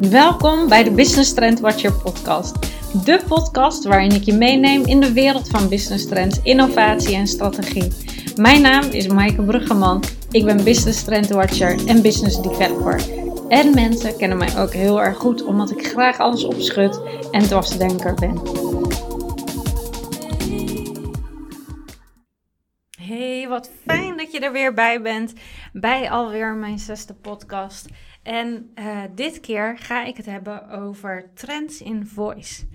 Welkom bij de Business Trend Watcher podcast. De podcast waarin ik je meeneem in de wereld van business trends, innovatie en strategie. Mijn naam is Maaike Bruggeman. Ik ben Business Trend Watcher en Business Developer. En mensen kennen mij ook heel erg goed omdat ik graag alles opschud en dwarsdenker ben. Hey, wat fijn dat je er weer bij bent bij alweer mijn zesde podcast. En uh, dit keer ga ik het hebben over trends in voice.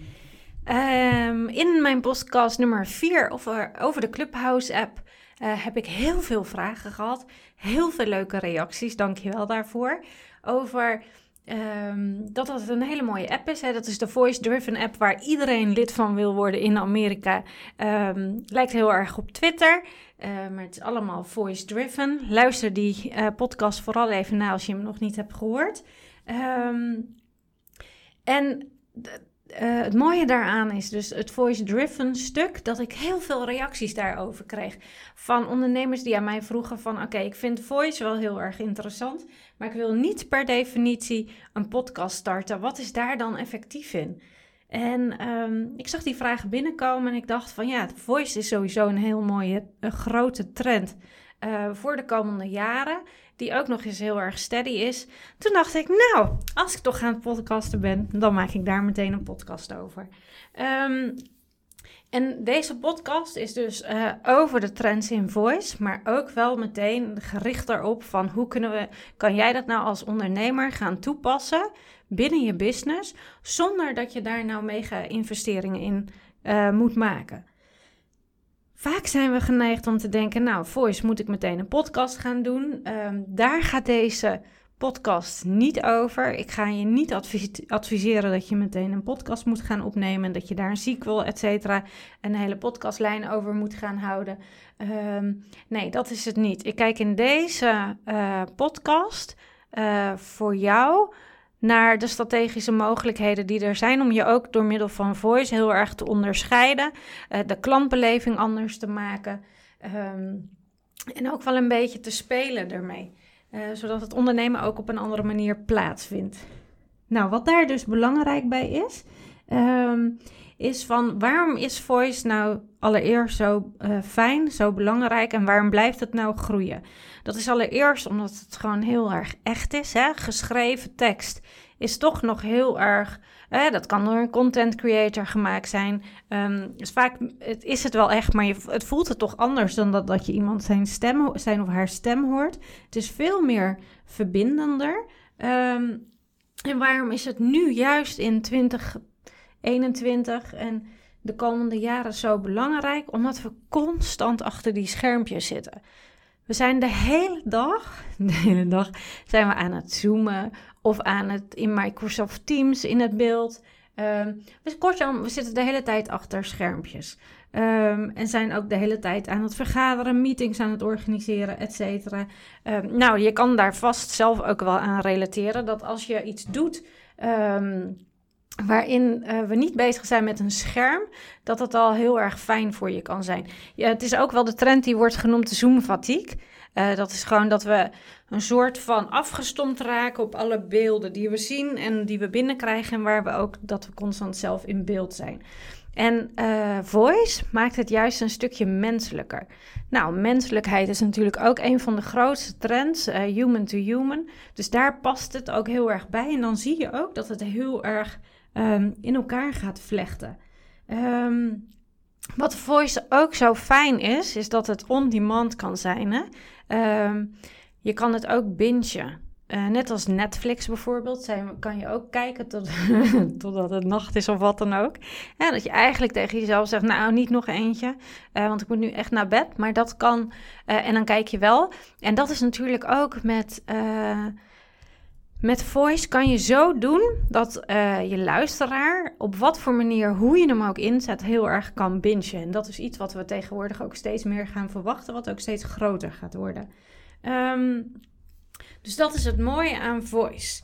Um, in mijn podcast nummer 4 over, over de Clubhouse app uh, heb ik heel veel vragen gehad. Heel veel leuke reacties, dankjewel daarvoor. Over um, dat het een hele mooie app is. Hè. Dat is de Voice Driven app waar iedereen lid van wil worden in Amerika. Um, lijkt heel erg op Twitter. Uh, maar het is allemaal voice driven. Luister die uh, podcast vooral even na als je hem nog niet hebt gehoord. Um, en uh, het mooie daaraan is dus het voice-driven stuk, dat ik heel veel reacties daarover kreeg. Van ondernemers die aan mij vroegen van, oké, ik vind voice wel heel erg interessant, maar ik wil niet per definitie een podcast starten. Wat is daar dan effectief in? En um, ik zag die vragen binnenkomen en ik dacht van, ja, voice is sowieso een heel mooie, een grote trend uh, voor de komende jaren die ook nog eens heel erg steady is. Toen dacht ik, nou, als ik toch aan het podcasten ben, dan maak ik daar meteen een podcast over. Um, en deze podcast is dus uh, over de trends in voice, maar ook wel meteen gericht erop van hoe kunnen we, kan jij dat nou als ondernemer gaan toepassen binnen je business, zonder dat je daar nou mega investeringen in uh, moet maken. Vaak zijn we geneigd om te denken, nou, voice moet ik meteen een podcast gaan doen. Um, daar gaat deze podcast niet over. Ik ga je niet adviseren dat je meteen een podcast moet gaan opnemen. Dat je daar een sequel, et cetera, een hele podcastlijn over moet gaan houden. Um, nee, dat is het niet. Ik kijk in deze uh, podcast uh, voor jou naar de strategische mogelijkheden die er zijn om je ook door middel van voice heel erg te onderscheiden, uh, de klantbeleving anders te maken um, en ook wel een beetje te spelen ermee, uh, zodat het ondernemen ook op een andere manier plaatsvindt. Nou, wat daar dus belangrijk bij is, um, is van waarom is voice nou allereerst zo uh, fijn, zo belangrijk en waarom blijft het nou groeien? Dat is allereerst omdat het gewoon heel erg echt is. Hè? Geschreven tekst is toch nog heel erg. Dat kan door een content creator gemaakt zijn. Um, dus vaak het is het wel echt, maar je, het voelt het toch anders dan dat, dat je iemand zijn, stem, zijn of haar stem hoort. Het is veel meer verbindender. Um, en waarom is het nu juist in 2021 en de komende jaren zo belangrijk? Omdat we constant achter die schermpjes zitten. We zijn de hele dag, de hele dag zijn we aan het zoomen of aan het in Microsoft Teams in het beeld. Um, dus kortom, we zitten de hele tijd achter schermpjes. Um, en zijn ook de hele tijd aan het vergaderen, meetings aan het organiseren, et cetera. Um, nou, je kan daar vast zelf ook wel aan relateren dat als je iets doet waarin uh, we niet bezig zijn met een scherm, dat het al heel erg fijn voor je kan zijn. Ja, het is ook wel de trend die wordt genoemd de zoomfatigue. Uh, dat is gewoon dat we een soort van afgestomd raken op alle beelden die we zien en die we binnenkrijgen en waar we ook dat we constant zelf in beeld zijn. En uh, voice maakt het juist een stukje menselijker. Nou, menselijkheid is natuurlijk ook een van de grootste trends, human to human. Dus daar past het ook heel erg bij. En dan zie je ook dat het heel erg um, in elkaar gaat vlechten. Um, wat voice ook zo fijn is, is dat het on-demand kan zijn. Hè? Um, je kan het ook bingen. Uh, net als Netflix bijvoorbeeld, kan je ook kijken tot, totdat het nacht is of wat dan ook. Dat je eigenlijk tegen jezelf zegt, nou niet nog eentje, uh, want ik moet nu echt naar bed. Maar dat kan, uh, en dan kijk je wel. En dat is natuurlijk ook met met voice kan je zo doen dat uh, je luisteraar op wat voor manier, hoe je hem ook inzet, heel erg kan bingen. En dat is iets wat we tegenwoordig ook steeds meer gaan verwachten, wat ook steeds groter gaat worden. Um, dus dat is het mooie aan voice.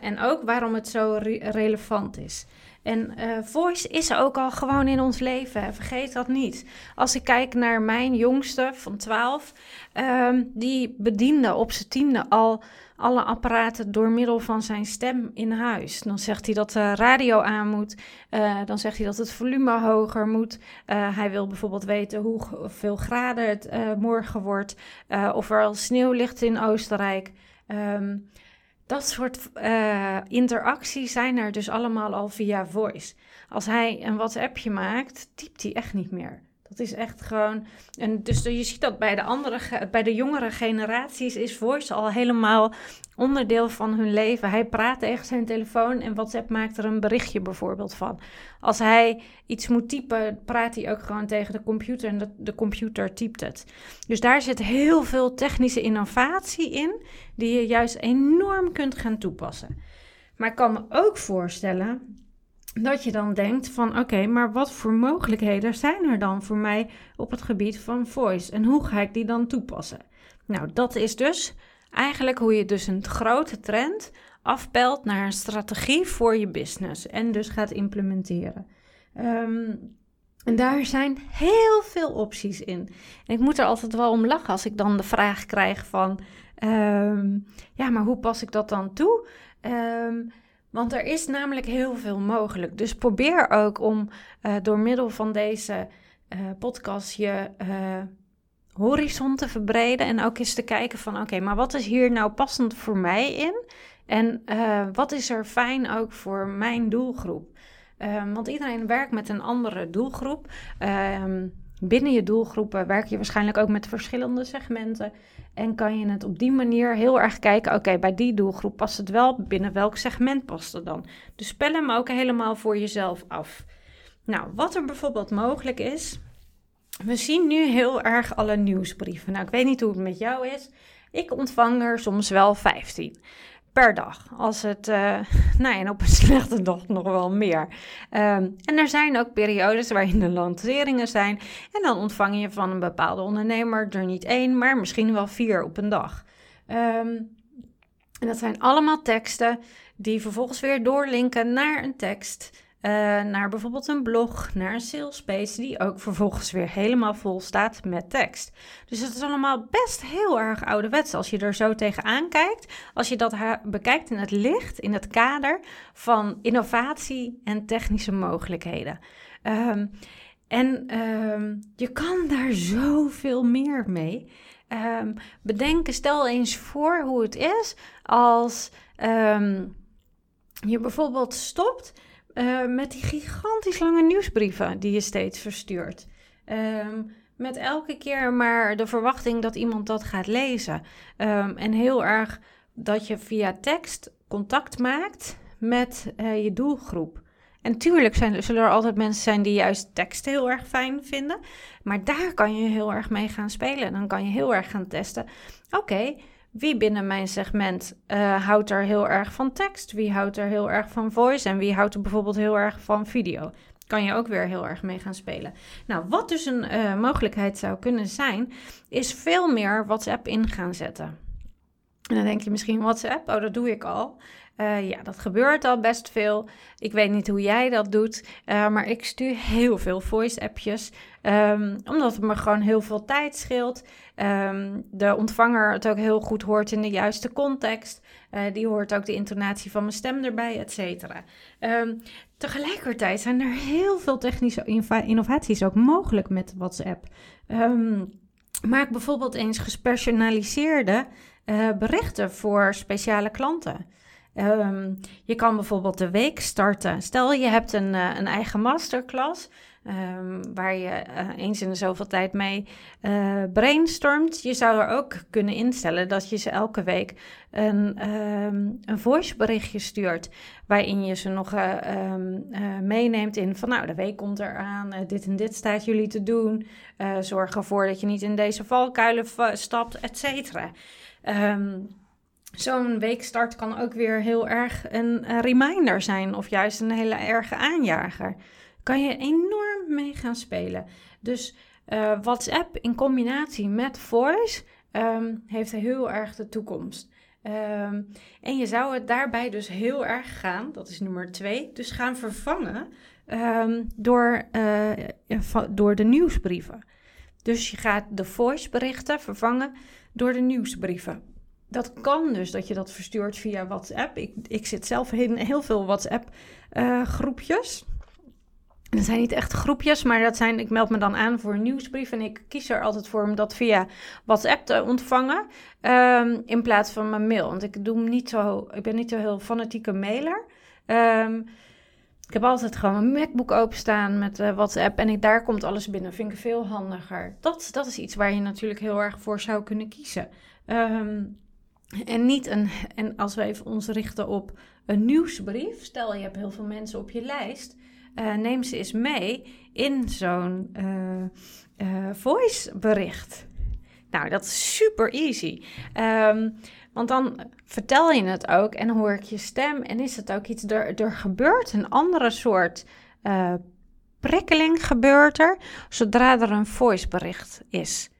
En ook waarom het zo relevant is. En uh, voice is ook al gewoon in ons leven. Vergeet dat niet. Als ik kijk naar mijn jongste van 12, ehm, die bediende op zijn tiende al alle apparaten door middel van zijn stem in huis. Dan zegt hij dat de radio aan moet. Uh, dan zegt hij dat het volume hoger moet. Hij wil bijvoorbeeld weten hoeveel graden het morgen wordt. of er al sneeuw ligt in Oostenrijk. Um, dat soort uh, interacties zijn er dus allemaal al via voice. Als hij een WhatsAppje maakt, typt hij echt niet meer. Dat is echt gewoon. En dus je ziet dat bij de andere, bij de jongere generaties is voice al helemaal onderdeel van hun leven. Hij praat tegen zijn telefoon en WhatsApp maakt er een berichtje bijvoorbeeld van. Als hij iets moet typen, praat hij ook gewoon tegen de computer en de, de computer typt het. Dus daar zit heel veel technische innovatie in, die je juist enorm kunt gaan toepassen. Maar ik kan me ook voorstellen dat je dan denkt van oké, maar wat voor mogelijkheden zijn er dan voor mij op het gebied van voice en hoe ga ik die dan toepassen? Nou, dat is dus eigenlijk hoe je dus een grote trend afpelt naar een strategie voor je business en dus gaat implementeren. Ehm, en daar zijn heel veel opties in. En ik moet er altijd wel om lachen als ik dan de vraag krijg van, ehm, ja, maar hoe pas ik dat dan toe? Um, want er is namelijk heel veel mogelijk. Dus probeer ook om uh, door middel van deze uh, podcast je uh, horizon te verbreden. En ook eens te kijken van oké, maar wat is hier nou passend voor mij in? En wat is er fijn ook voor mijn doelgroep? Ehm, want iedereen werkt met een andere doelgroep. Um, binnen je doelgroepen werk je waarschijnlijk ook met verschillende segmenten. En kan je het op die manier heel erg kijken, oké, bij die doelgroep past het wel, binnen welk segment past het dan? Dus spel hem ook helemaal voor jezelf af. Nou, wat er bijvoorbeeld mogelijk is, we zien nu heel erg alle nieuwsbrieven. Nou, ik weet niet hoe het met jou is. Ik ontvang er soms wel 15 per dag. Als het, uh, nou en op een slechte dag nog wel meer. Um, en er zijn ook periodes waarin de lanceringen zijn. En dan ontvang je van een bepaalde ondernemer er niet één, maar misschien wel vier op een dag. Um, en dat zijn allemaal teksten die vervolgens weer doorlinken naar een tekst uh, naar bijvoorbeeld een blog, naar een sales space, die ook vervolgens weer helemaal vol staat met tekst. Dus het is allemaal best heel erg ouderwets als je er zo tegenaan kijkt. Als je dat bekijkt in het licht, in het kader van innovatie en technische mogelijkheden. Um, en um, je kan daar zoveel meer mee. Um, bedenk, stel eens voor hoe het is als je bijvoorbeeld stopt uh, met die gigantisch lange nieuwsbrieven die je steeds verstuurt. Um, met elke keer maar de verwachting dat iemand dat gaat lezen. Um, en heel erg dat je via tekst contact maakt met uh, je doelgroep. En tuurlijk zijn, zullen er altijd mensen zijn die juist tekst heel erg fijn vinden. Maar daar kan je heel erg mee gaan spelen. Dan kan je heel erg gaan testen. Oké, wie binnen mijn segment uh, houdt er heel erg van tekst? Wie houdt er heel erg van voice? En wie houdt er bijvoorbeeld heel erg van video? Kan je ook weer heel erg mee gaan spelen. Nou, wat dus een uh, mogelijkheid zou kunnen zijn, is veel meer WhatsApp in gaan zetten. En dan denk je misschien WhatsApp, oh dat doe ik al. Uh, ja, dat gebeurt al best veel. Ik weet niet hoe jij dat doet, uh, maar ik stuur heel veel voice-appjes. Um, omdat het me gewoon heel veel tijd scheelt. Um, de ontvanger het ook heel goed hoort in de juiste context. Uh, die hoort ook de intonatie van mijn stem erbij, et cetera. Um, tegelijkertijd zijn er heel veel technische innovaties ook mogelijk met WhatsApp. maak bijvoorbeeld eens gespersonaliseerde berichten voor speciale klanten. Um, je kan bijvoorbeeld de week starten. Stel je hebt een, uh, een eigen masterclass. Um, waar je uh, eens in de zoveel tijd mee uh, brainstormt. Je zou er ook kunnen instellen dat je ze elke week een, um, een voiceberichtje stuurt. Waarin je ze nog meeneemt in van nou, de week komt eraan. dit en dit staat jullie te doen. zorg ervoor dat je niet in deze valkuilen stapt, et cetera. Zo'n weekstart kan ook weer heel erg een reminder zijn of juist een hele erge aanjager. Kan je enorm mee gaan spelen. Dus uh, WhatsApp in combinatie met voice um, heeft heel erg de toekomst. Ehm, en je zou het daarbij dus heel erg gaan, dat is nummer twee, dus gaan vervangen ehm, door, uh, door de nieuwsbrieven. Dus je gaat de voiceberichten vervangen door de nieuwsbrieven. Dat kan dus dat je dat verstuurt via WhatsApp. Ik, ik zit zelf in heel veel WhatsApp-groepjes. Uh, dat zijn niet echt groepjes, maar dat zijn, ik meld me dan aan voor een nieuwsbrief. En ik kies er altijd voor om dat via WhatsApp te ontvangen. Um, in plaats van mijn mail. Want ik, doe niet zo, ik ben niet zo heel fanatieke mailer. Um, ik heb altijd gewoon mijn MacBook openstaan met uh, WhatsApp en ik, daar komt alles binnen. Vind ik veel handiger. Dat, dat is iets waar je natuurlijk heel erg voor zou kunnen kiezen. Um, en niet een, en als we even ons richten op een nieuwsbrief. Stel je hebt heel veel mensen op je lijst. Uh, neem ze eens mee in zo'n uh, uh, voice bericht. Nou, dat is super easy. Um, want dan vertel je het ook en hoor ik je stem en is het ook iets, er, er gebeurt een andere soort prikkeling gebeurt er, zodra er een voicebericht is.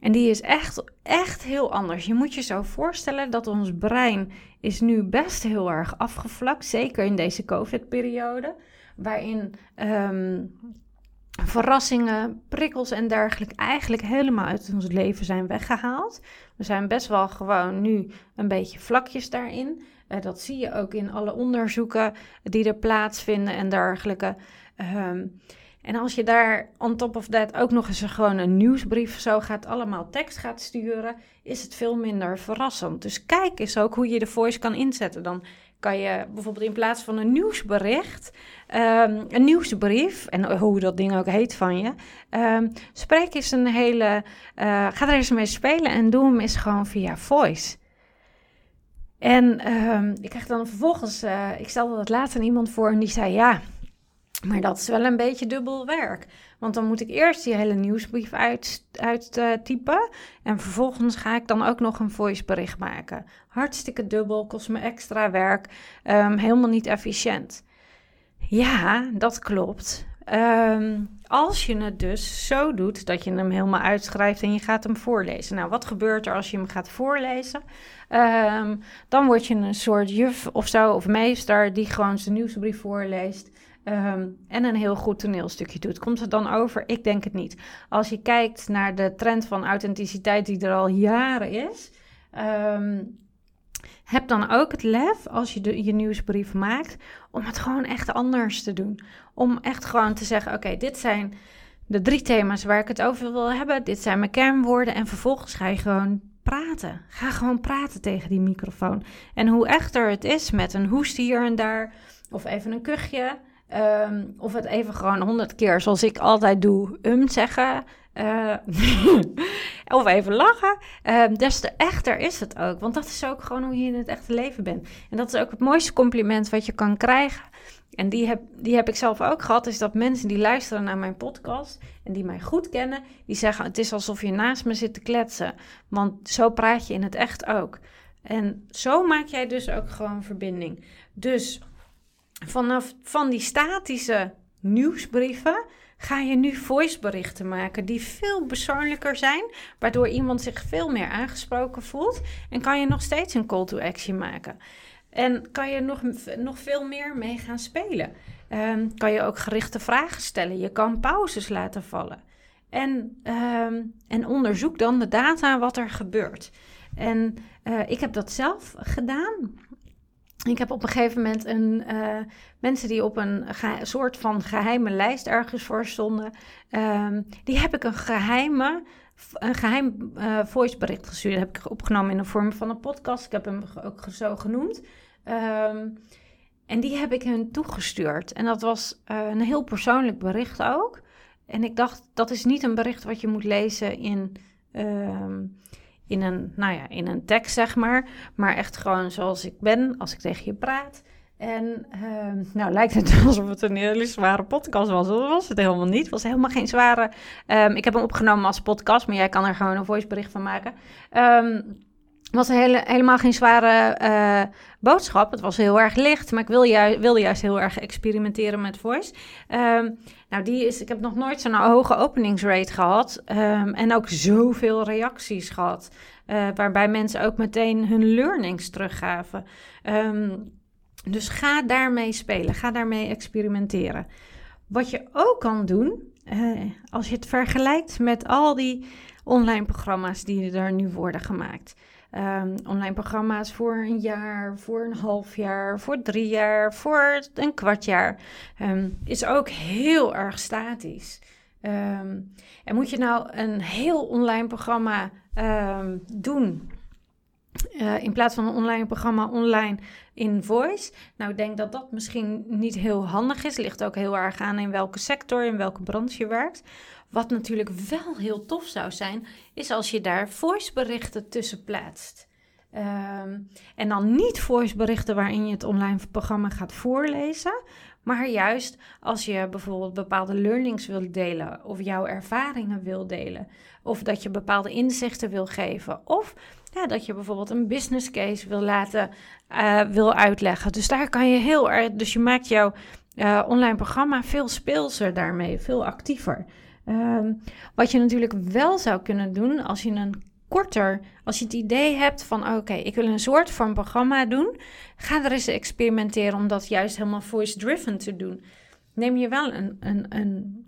En die is echt, echt heel anders. Je moet je zo voorstellen dat ons brein is nu best heel erg afgevlakt, zeker in deze COVID-periode, waarin um, verrassingen, prikkels en dergelijke eigenlijk helemaal uit ons leven zijn weggehaald. We zijn best wel gewoon nu een beetje vlakjes daarin. Uh, dat zie je ook in alle onderzoeken die er plaatsvinden en dergelijke. Um, en als je daar on top of that ook nog eens gewoon een nieuwsbrief zo gaat, allemaal tekst gaat sturen, is het veel minder verrassend. Dus kijk eens ook hoe je de voice kan inzetten. Dan kan je bijvoorbeeld in plaats van een nieuwsbericht, um, een nieuwsbrief, en hoe dat ding ook heet van je, um, spreek eens een hele, uh, ga er eens mee spelen en doe hem eens gewoon via voice. En um, ik krijg dan vervolgens, uh, ik stelde dat laatst iemand voor en die zei ja, maar dat is wel een beetje dubbel werk. Want dan moet ik eerst die hele nieuwsbrief uittypen. Uit, uh, en vervolgens ga ik dan ook nog een voicebericht maken. Hartstikke dubbel, kost me extra werk. Um, helemaal niet efficiënt. Ja, dat klopt. Um, als je het dus zo doet dat je hem helemaal uitschrijft en je gaat hem voorlezen. Nou, wat gebeurt er als je hem gaat voorlezen? Um, dan word je een soort juf of zo, of meester, die gewoon zijn nieuwsbrief voorleest. Um, en een heel goed toneelstukje doet. Komt het dan over? Ik denk het niet. Als je kijkt naar de trend van authenticiteit die er al jaren is, um, heb dan ook het lef als je je nieuwsbrief maakt om het gewoon echt anders te doen. Om echt gewoon te zeggen: oké, dit zijn de drie thema's waar ik het over wil hebben. Dit zijn mijn kernwoorden. En vervolgens ga je gewoon praten. Ga gewoon praten tegen die microfoon. En hoe echter het is met een hoest hier en daar, of even een kuchje. Um, of het even gewoon honderd keer, zoals ik altijd doe, um zeggen. Uh, of even lachen. Um, des te echter is het ook. Want dat is ook gewoon hoe je in het echte leven bent. En dat is ook het mooiste compliment wat je kan krijgen. En die heb, die heb ik zelf ook gehad. Is dat mensen die luisteren naar mijn podcast. En die mij goed kennen. Die zeggen: Het is alsof je naast me zit te kletsen. Want zo praat je in het echt ook. En zo maak jij dus ook gewoon verbinding. Dus vanaf van die statische nieuwsbrieven ga je nu voiceberichten maken die veel persoonlijker zijn, waardoor iemand zich veel meer aangesproken voelt en kan je nog steeds een call to action maken. En kan je nog, nog veel meer mee gaan spelen. Um, kan je ook gerichte vragen stellen. Je kan pauzes laten vallen. En, um, en onderzoek dan de data wat er gebeurt. En uh, ik heb dat zelf gedaan. Ik heb op een gegeven moment een, uh, mensen die op een soort van geheime lijst ergens voor stonden, um, die heb ik een geheime, een geheim uh, voicebericht gestuurd. Dat heb ik opgenomen in de vorm van een podcast. Ik heb hem ook zo genoemd. Um, en die heb ik hen toegestuurd. En dat was uh, een heel persoonlijk bericht ook. En ik dacht, dat is niet een bericht wat je moet lezen in. Um, in een, nou ja, in een tekst, zeg maar. Maar echt gewoon zoals ik ben, als ik tegen je praat. En uh, nou lijkt het alsof het een hele zware podcast was. Dat was het helemaal niet. Het was helemaal geen zware... Um, ik heb hem opgenomen als podcast, maar jij kan er gewoon een voicebericht van maken. Um, was hele, helemaal geen zware eh, boodschap. Het was heel erg licht, maar ik wil ju wilde juist heel erg experimenteren met voice. Ehm, nou, die is, ik heb nog nooit zo'n hoge openingsrate gehad. Um, en ook zoveel reacties gehad. Uh, waarbij mensen ook meteen hun learnings teruggaven. Um, dus ga daarmee spelen, ga daarmee experimenteren. Wat je ook kan doen, uh, als je het vergelijkt met al die online programma's die er nu worden gemaakt. Um, online programma's voor een jaar, voor een half jaar, voor drie jaar, voor een kwart jaar. Um, is ook heel erg statisch. Um, en moet je nou een heel online programma doen uh, in plaats van een online programma online in voice. Nou, ik denk dat dat misschien niet heel handig is. Ligt ook heel erg aan in welke sector, in welke branche je werkt. Wat natuurlijk wel heel tof zou zijn, is als je daar voiceberichten tussen plaatst. Um, en dan niet voiceberichten waarin je het online programma gaat voorlezen, maar juist als je bijvoorbeeld bepaalde learnings wil delen, of jouw ervaringen wil delen, of dat je bepaalde inzichten wil geven, of ja, dat je bijvoorbeeld een business case wil laten uh, wil uitleggen. Dus daar kan je heel erg. Dus je maakt jouw uh, online programma veel speelser daarmee, veel actiever. Um, wat je natuurlijk wel zou kunnen doen als je een korter, als je het idee hebt van oké, okay, ik wil een soort van programma doen, ga er eens experimenteren om dat juist helemaal voice-driven te doen. Neem je wel een, een, een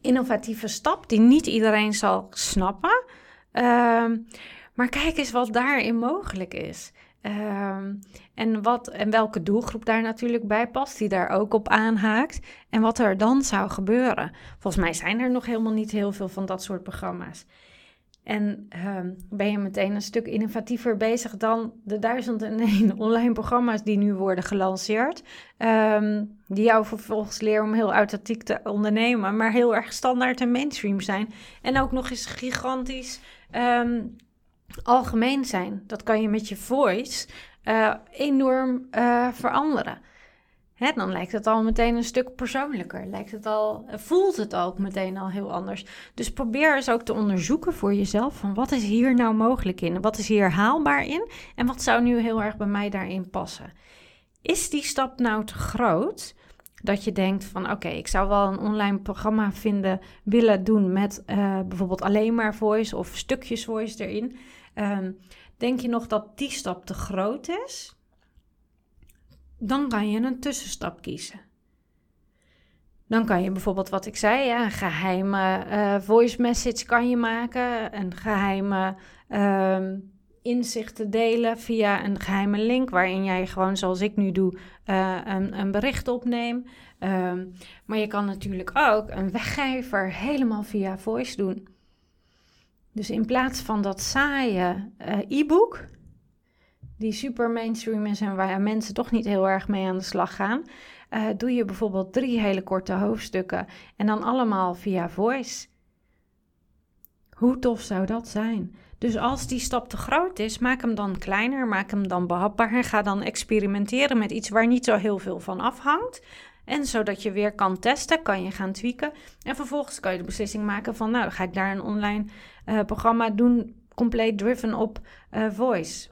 innovatieve stap die niet iedereen zal snappen. Um, maar kijk eens wat daarin mogelijk is. Um, en, wat, en welke doelgroep daar natuurlijk bij past, die daar ook op aanhaakt. En wat er dan zou gebeuren. Volgens mij zijn er nog helemaal niet heel veel van dat soort programma's. En um, ben je meteen een stuk innovatiever bezig dan de duizend en één online programma's die nu worden gelanceerd. Um, die jou vervolgens leren om heel authentiek te ondernemen, maar heel erg standaard en mainstream zijn. En ook nog eens gigantisch algemeen zijn. Dat kan je met je voice uh, enorm uh, veranderen. Hè, dan lijkt het al meteen een stuk persoonlijker. Lijkt het al, eh, voelt het ook meteen al heel anders. Dus probeer eens ook te onderzoeken voor jezelf van wat is hier nou mogelijk in? Wat is hier haalbaar in? En wat zou nu heel erg bij mij daarin passen? Is die stap nou te groot? Dat je denkt van oké, ik zou wel een online programma vinden, willen doen met uh, bijvoorbeeld alleen maar voice of stukjes voice erin. Um, denk je nog dat die stap te groot is? Dan kan je een tussenstap kiezen. Dan kan je bijvoorbeeld, wat ik zei, ja, een geheime uh, voice message kan je maken. Een geheime um, inzichten delen via een geheime link, waarin jij gewoon, zoals ik nu doe, uh, een, een, bericht opneemt. Um, maar je kan natuurlijk ook een weggever helemaal via voice doen. Dus in plaats van dat saaie uh, e-book, die super mainstream is en waar mensen toch niet heel erg mee aan de slag gaan, uh, doe je bijvoorbeeld drie hele korte hoofdstukken en dan allemaal via voice. Hoe tof zou dat zijn? Dus als die stap te groot is, maak hem dan kleiner, maak hem dan behapbaar ga dan experimenteren met iets waar niet zo heel veel van afhangt. En zodat je weer kan testen, kan je gaan tweaken. En vervolgens kan je de beslissing maken van, nou, ga ik daar een online uh, programma doen, compleet driven op uh, voice.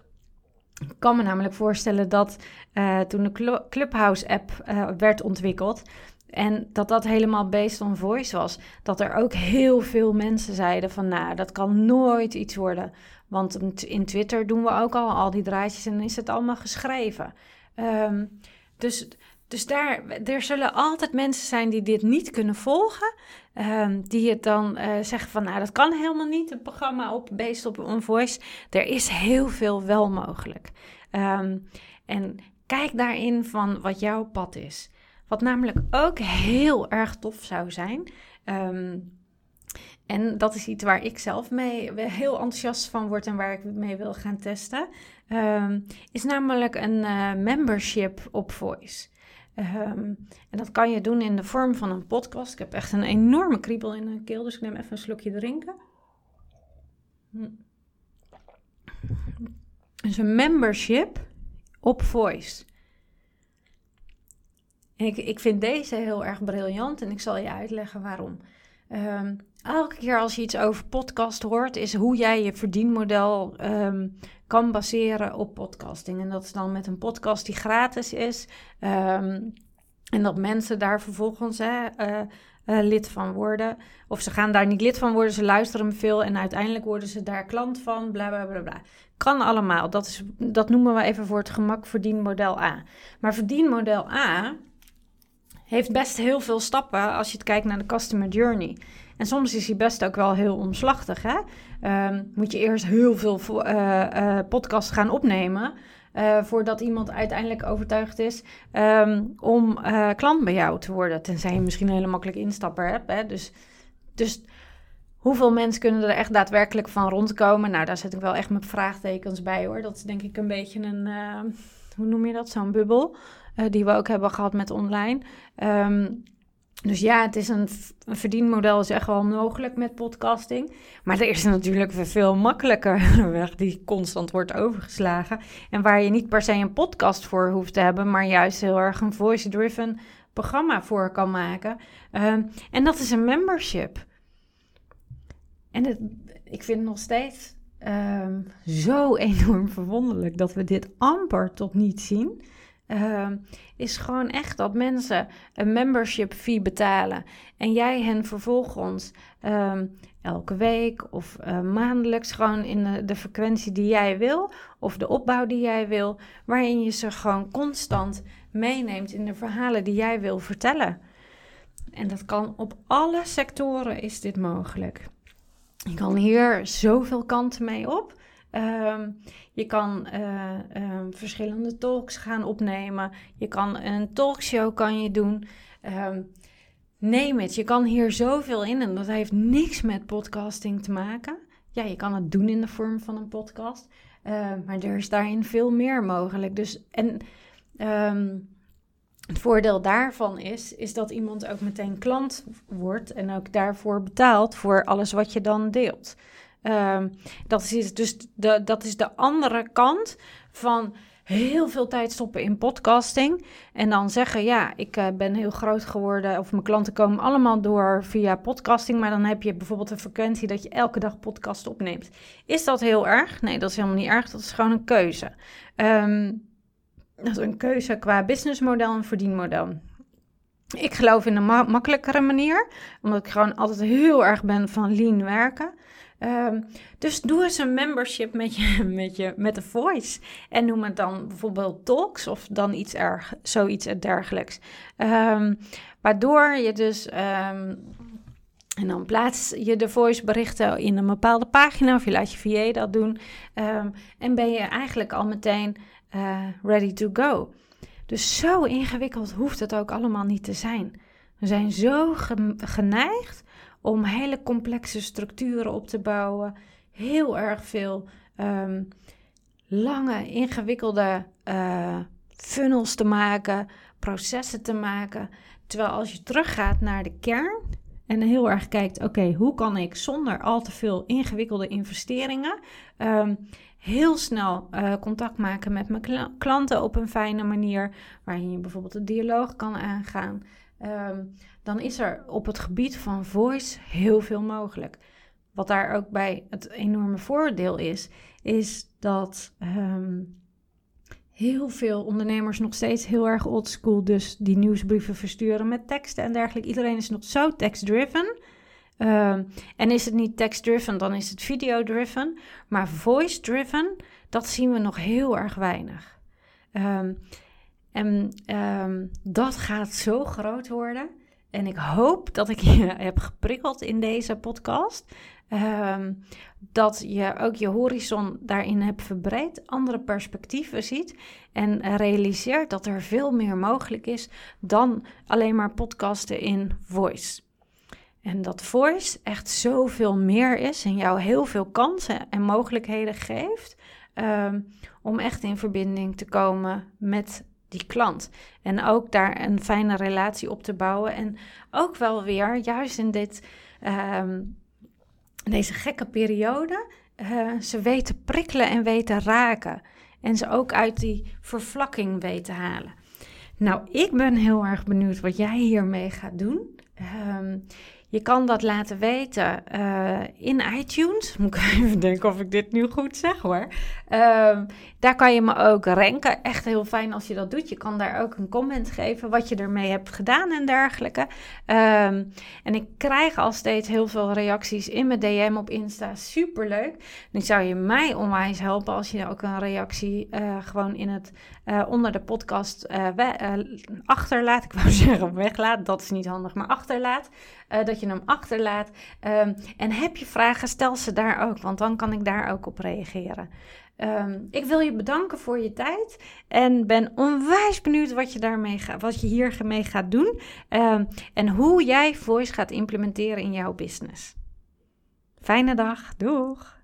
Ik kan me namelijk voorstellen dat uh, toen de Clubhouse-app werd ontwikkeld, en dat dat helemaal based on voice was. Dat er ook heel veel mensen zeiden van nou, dat kan nooit iets worden. Want in Twitter doen we ook al al die draadjes en is het allemaal geschreven. Um, dus dus daar, er zullen altijd mensen zijn die dit niet kunnen volgen. Um, die het dan uh, zeggen van, nou, dat kan helemaal niet, een programma op based op een voice. Er is heel veel wel mogelijk. Um, en kijk daarin van wat jouw pad is. Wat namelijk ook heel erg tof zou zijn. Um, en dat is iets waar ik zelf mee heel enthousiast van word en waar ik mee wil gaan testen. Is namelijk een uh, membership op Voice. Um, en dat kan je doen in de vorm van een podcast. Ik heb echt een enorme kriebel in mijn keel, dus ik neem even een slokje drinken. Hm. Dus een membership op Voice. Ik, ik vind deze heel erg briljant en ik zal je uitleggen waarom. Um, elke keer als je iets over podcast hoort, is hoe jij je verdienmodel um, kan baseren op podcasting. En dat is dan met een podcast die gratis is. Um, en dat mensen daar vervolgens hè, uh, uh, lid van worden. Of ze gaan daar niet lid van worden, ze luisteren veel en uiteindelijk worden ze daar klant van, bla bla bla bla. Kan allemaal. Dat, is, dat noemen we even voor het gemak verdienmodel A. Maar verdienmodel A heeft best heel veel stappen als je het kijkt naar de customer journey. En soms is hij best ook wel heel omslachtig. Hè? Um, moet je eerst heel veel uh, podcasts gaan opnemen. Uh, voordat iemand uiteindelijk overtuigd is um, om klant bij jou te worden. Tenzij je misschien een hele makkelijke instapper hebt. Hè? Dus, dus hoeveel mensen kunnen er echt daadwerkelijk van rondkomen? Nou, daar zet ik wel echt met vraagtekens bij hoor. Dat is denk ik een beetje een, hoe noem je dat, zo'n bubbel. die we ook hebben gehad met online. Um, dus ja, het is een, verdienmodel, is echt wel mogelijk met podcasting. Maar er is natuurlijk veel makkelijker weg die constant wordt overgeslagen. En waar je niet per se een podcast voor hoeft te hebben, maar juist heel erg een voice-driven programma voor kan maken. Um, en dat is een membership. En het, ik vind het nog steeds um, zo enorm verwonderlijk dat we dit amper tot niet zien. Uh, is gewoon echt dat mensen een membership fee betalen en jij hen vervolgens um, elke week of uh, maandelijks gewoon in de, de, frequentie die jij wil of de opbouw die jij wil, waarin je ze gewoon constant meeneemt in de verhalen die jij wil vertellen. En dat kan op alle sectoren is dit mogelijk. Je kan hier zoveel kanten mee op. Um, je kan uh, uh, verschillende talks gaan opnemen. Je kan een talkshow kan je doen. Um, neem het. Je kan hier zoveel in en dat heeft niks met podcasting te maken. Ja, je kan het doen in de vorm van een podcast. Uh, maar er is daarin veel meer mogelijk. Dus en het voordeel daarvan is, is dat iemand ook meteen klant wordt en ook daarvoor betaalt voor alles wat je dan deelt. Um, dat, is dus de, dat is de andere kant van heel veel tijd stoppen in podcasting. En dan zeggen, ja, ik uh, ben heel groot geworden. Of mijn klanten komen allemaal door via podcasting. Maar dan heb je bijvoorbeeld een frequentie dat je elke dag podcast opneemt. Is dat heel erg? Nee, dat is helemaal niet erg. Dat is gewoon een keuze. Um, dat is een keuze qua businessmodel en verdienmodel. Ik geloof in een ma makkelijkere manier. Omdat ik gewoon altijd heel erg ben van lean werken. Um, dus doe eens een membership met, je, met, je, met de voice. En noem het dan bijvoorbeeld talks of dan iets erg, zoiets dergelijks. Um, waardoor je dus. Um, en dan plaats je de voice berichten in een bepaalde pagina of je laat je VA dat doen. en ben je eigenlijk al meteen uh, ready to go. Dus zo ingewikkeld hoeft het ook allemaal niet te zijn. We zijn zo geneigd om hele complexe structuren op te bouwen. Heel erg veel um, lange, ingewikkelde uh, funnels te maken, processen te maken. Terwijl als je teruggaat naar de kern en heel erg kijkt, oké, hoe kan ik zonder al te veel ingewikkelde investeringen um, heel snel uh, contact maken met mijn klanten op een fijne manier, waarin je bijvoorbeeld een dialoog kan aangaan. Um, dan is er op het gebied van voice heel veel mogelijk. Wat daar ook bij het enorme voordeel is, is dat um, heel veel ondernemers nog steeds heel erg oldschool, dus die nieuwsbrieven versturen met teksten en dergelijke. Iedereen is nog zo text-driven. Um, en is het niet text-driven, dan is het video-driven. Maar voice-driven, dat zien we nog heel erg weinig. Um, en um, dat gaat zo groot worden. En ik hoop dat ik je heb geprikkeld in deze podcast. Um, dat je ook je horizon daarin hebt verbreed, andere perspectieven ziet en realiseert dat er veel meer mogelijk is dan alleen maar podcasten in voice. En dat voice echt zoveel meer is en jou heel veel kansen en mogelijkheden geeft um, om echt in verbinding te komen met die klant. En ook daar een fijne relatie op te bouwen. En ook wel weer, juist in dit, uh, deze gekke periode, uh, ze weten prikkelen en weten raken. En ze ook uit die vervlakking weten halen. Nou, ik ben heel erg benieuwd wat jij hiermee gaat doen. Um, je kan dat laten weten uh, in iTunes. Moet ik even denken of ik dit nu goed zeg hoor. Uh, daar kan je me ook ranken. Echt heel fijn als je dat doet. Je kan daar ook een comment geven wat je ermee hebt gedaan en dergelijke. Ehm, en ik krijg al steeds heel veel reacties in mijn DM op Insta. Superleuk. Nu zou je mij onwijs helpen als je ook een reactie uh, gewoon in het, uh, onder de podcast achterlaat. Ik wou zeggen weglaat. Dat is niet handig, maar achterlaat. Dat je hem achterlaat. Um, en heb je vragen, stel ze daar ook. Want dan kan ik daar ook op reageren. Um, ik wil je bedanken voor je tijd en ben onwijs benieuwd wat je, daarmee ga, wat je hiermee gaat doen um, en hoe jij voice gaat implementeren in jouw business. Fijne dag, doeg!